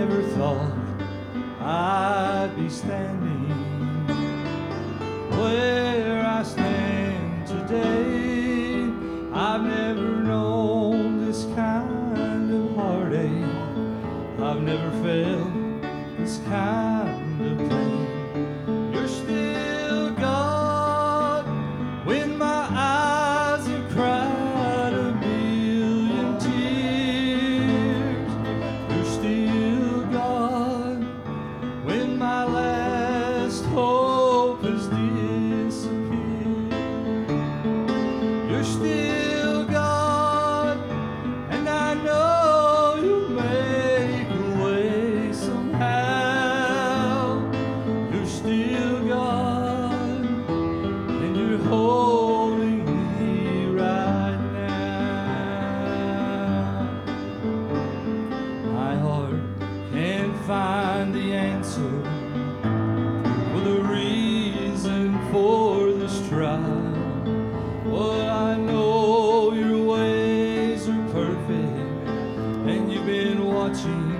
never thought I'd be standing where I stand today. I've never known this kind of heartache. I've never felt this kind of pain. watching.